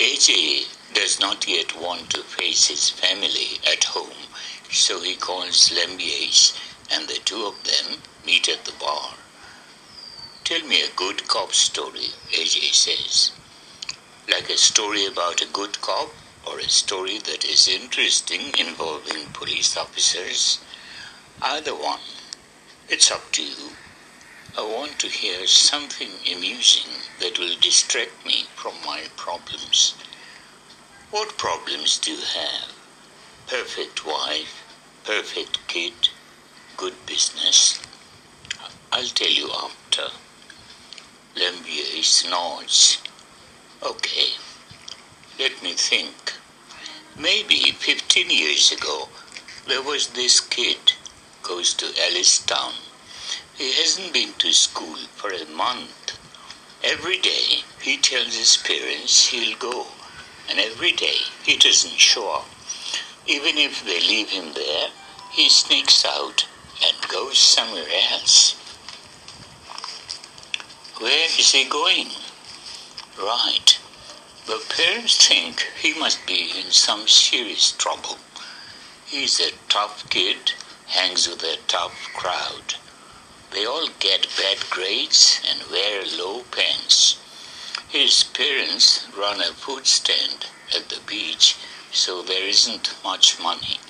AJ does not yet want to face his family at home, so he calls Lambiase and the two of them meet at the bar. Tell me a good cop story, AJ says. Like a story about a good cop or a story that is interesting involving police officers? Either one. It's up to you. I want to hear something amusing that will distract me from my problems. What problems do you have? Perfect wife, perfect kid, good business. I'll tell you after. Lambiase nods. Okay, let me think. Maybe 15 years ago, there was this kid goes to Ellistown he hasn't been to school for a month. Every day he tells his parents he'll go, and every day he doesn't show up. Even if they leave him there, he sneaks out and goes somewhere else. Where is he going? Right. The parents think he must be in some serious trouble. He's a tough kid, hangs with a tough crowd. They all get bad grades and wear low pants. His parents run a food stand at the beach, so there isn't much money.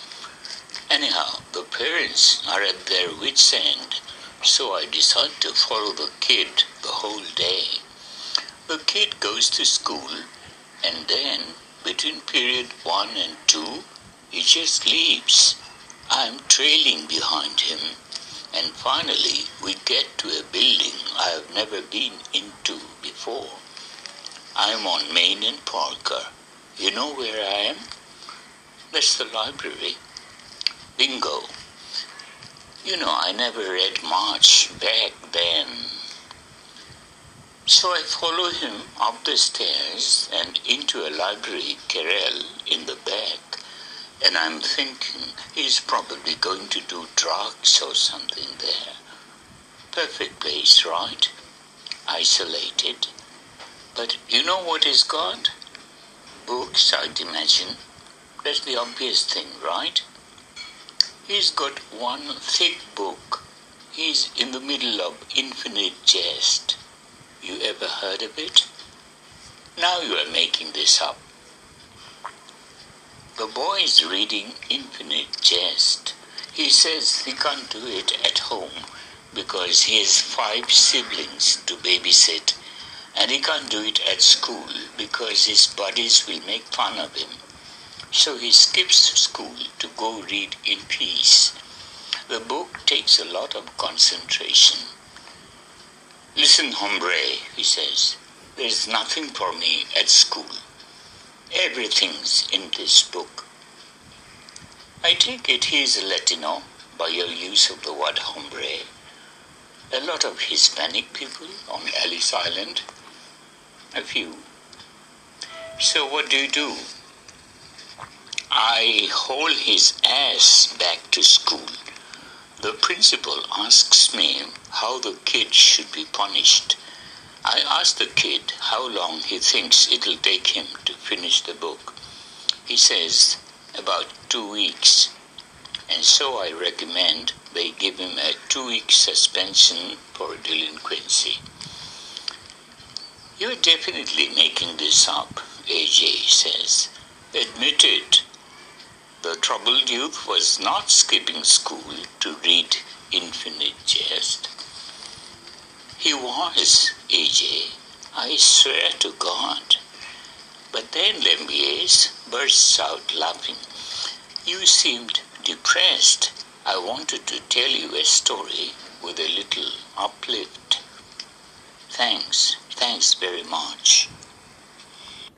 Anyhow, the parents are at their wits' end, so I decide to follow the kid the whole day. The kid goes to school, and then between period one and two, he just leaves. I'm trailing behind him and finally, we get to a building I have never been into before. I'm on Main and Parker. You know where I am? That's the library. Bingo. You know, I never read much back then. So I follow him up the stairs and into a library carrel in the back and I'm thinking he's probably going to do drugs or something there. Perfect place, right? Isolated. But you know what he's got? Books, I'd imagine. That's the obvious thing, right? He's got one thick book. He's in the middle of Infinite Jest. You ever heard of it? Now you are making this up. Boy is reading Infinite Jest. He says he can't do it at home because he has five siblings to babysit and he can't do it at school because his buddies will make fun of him. So he skips school to go read in peace. The book takes a lot of concentration. Listen, hombre, he says, there's nothing for me at school. Everything's in this book. I take it he's a Latino by your use of the word hombre. A lot of Hispanic people on Alice Island. A few. So what do you do? I haul his ass back to school. The principal asks me how the kid should be punished. I asked the kid how long he thinks it'll take him to finish the book. He says about two weeks. And so I recommend they give him a two week suspension for delinquency. You're definitely making this up, AJ says. Admit it. The troubled youth was not skipping school to read Infinite Jest. He was, AJ. I swear to God. But then Lambiase bursts out laughing. You seemed depressed. I wanted to tell you a story with a little uplift. Thanks, thanks very much.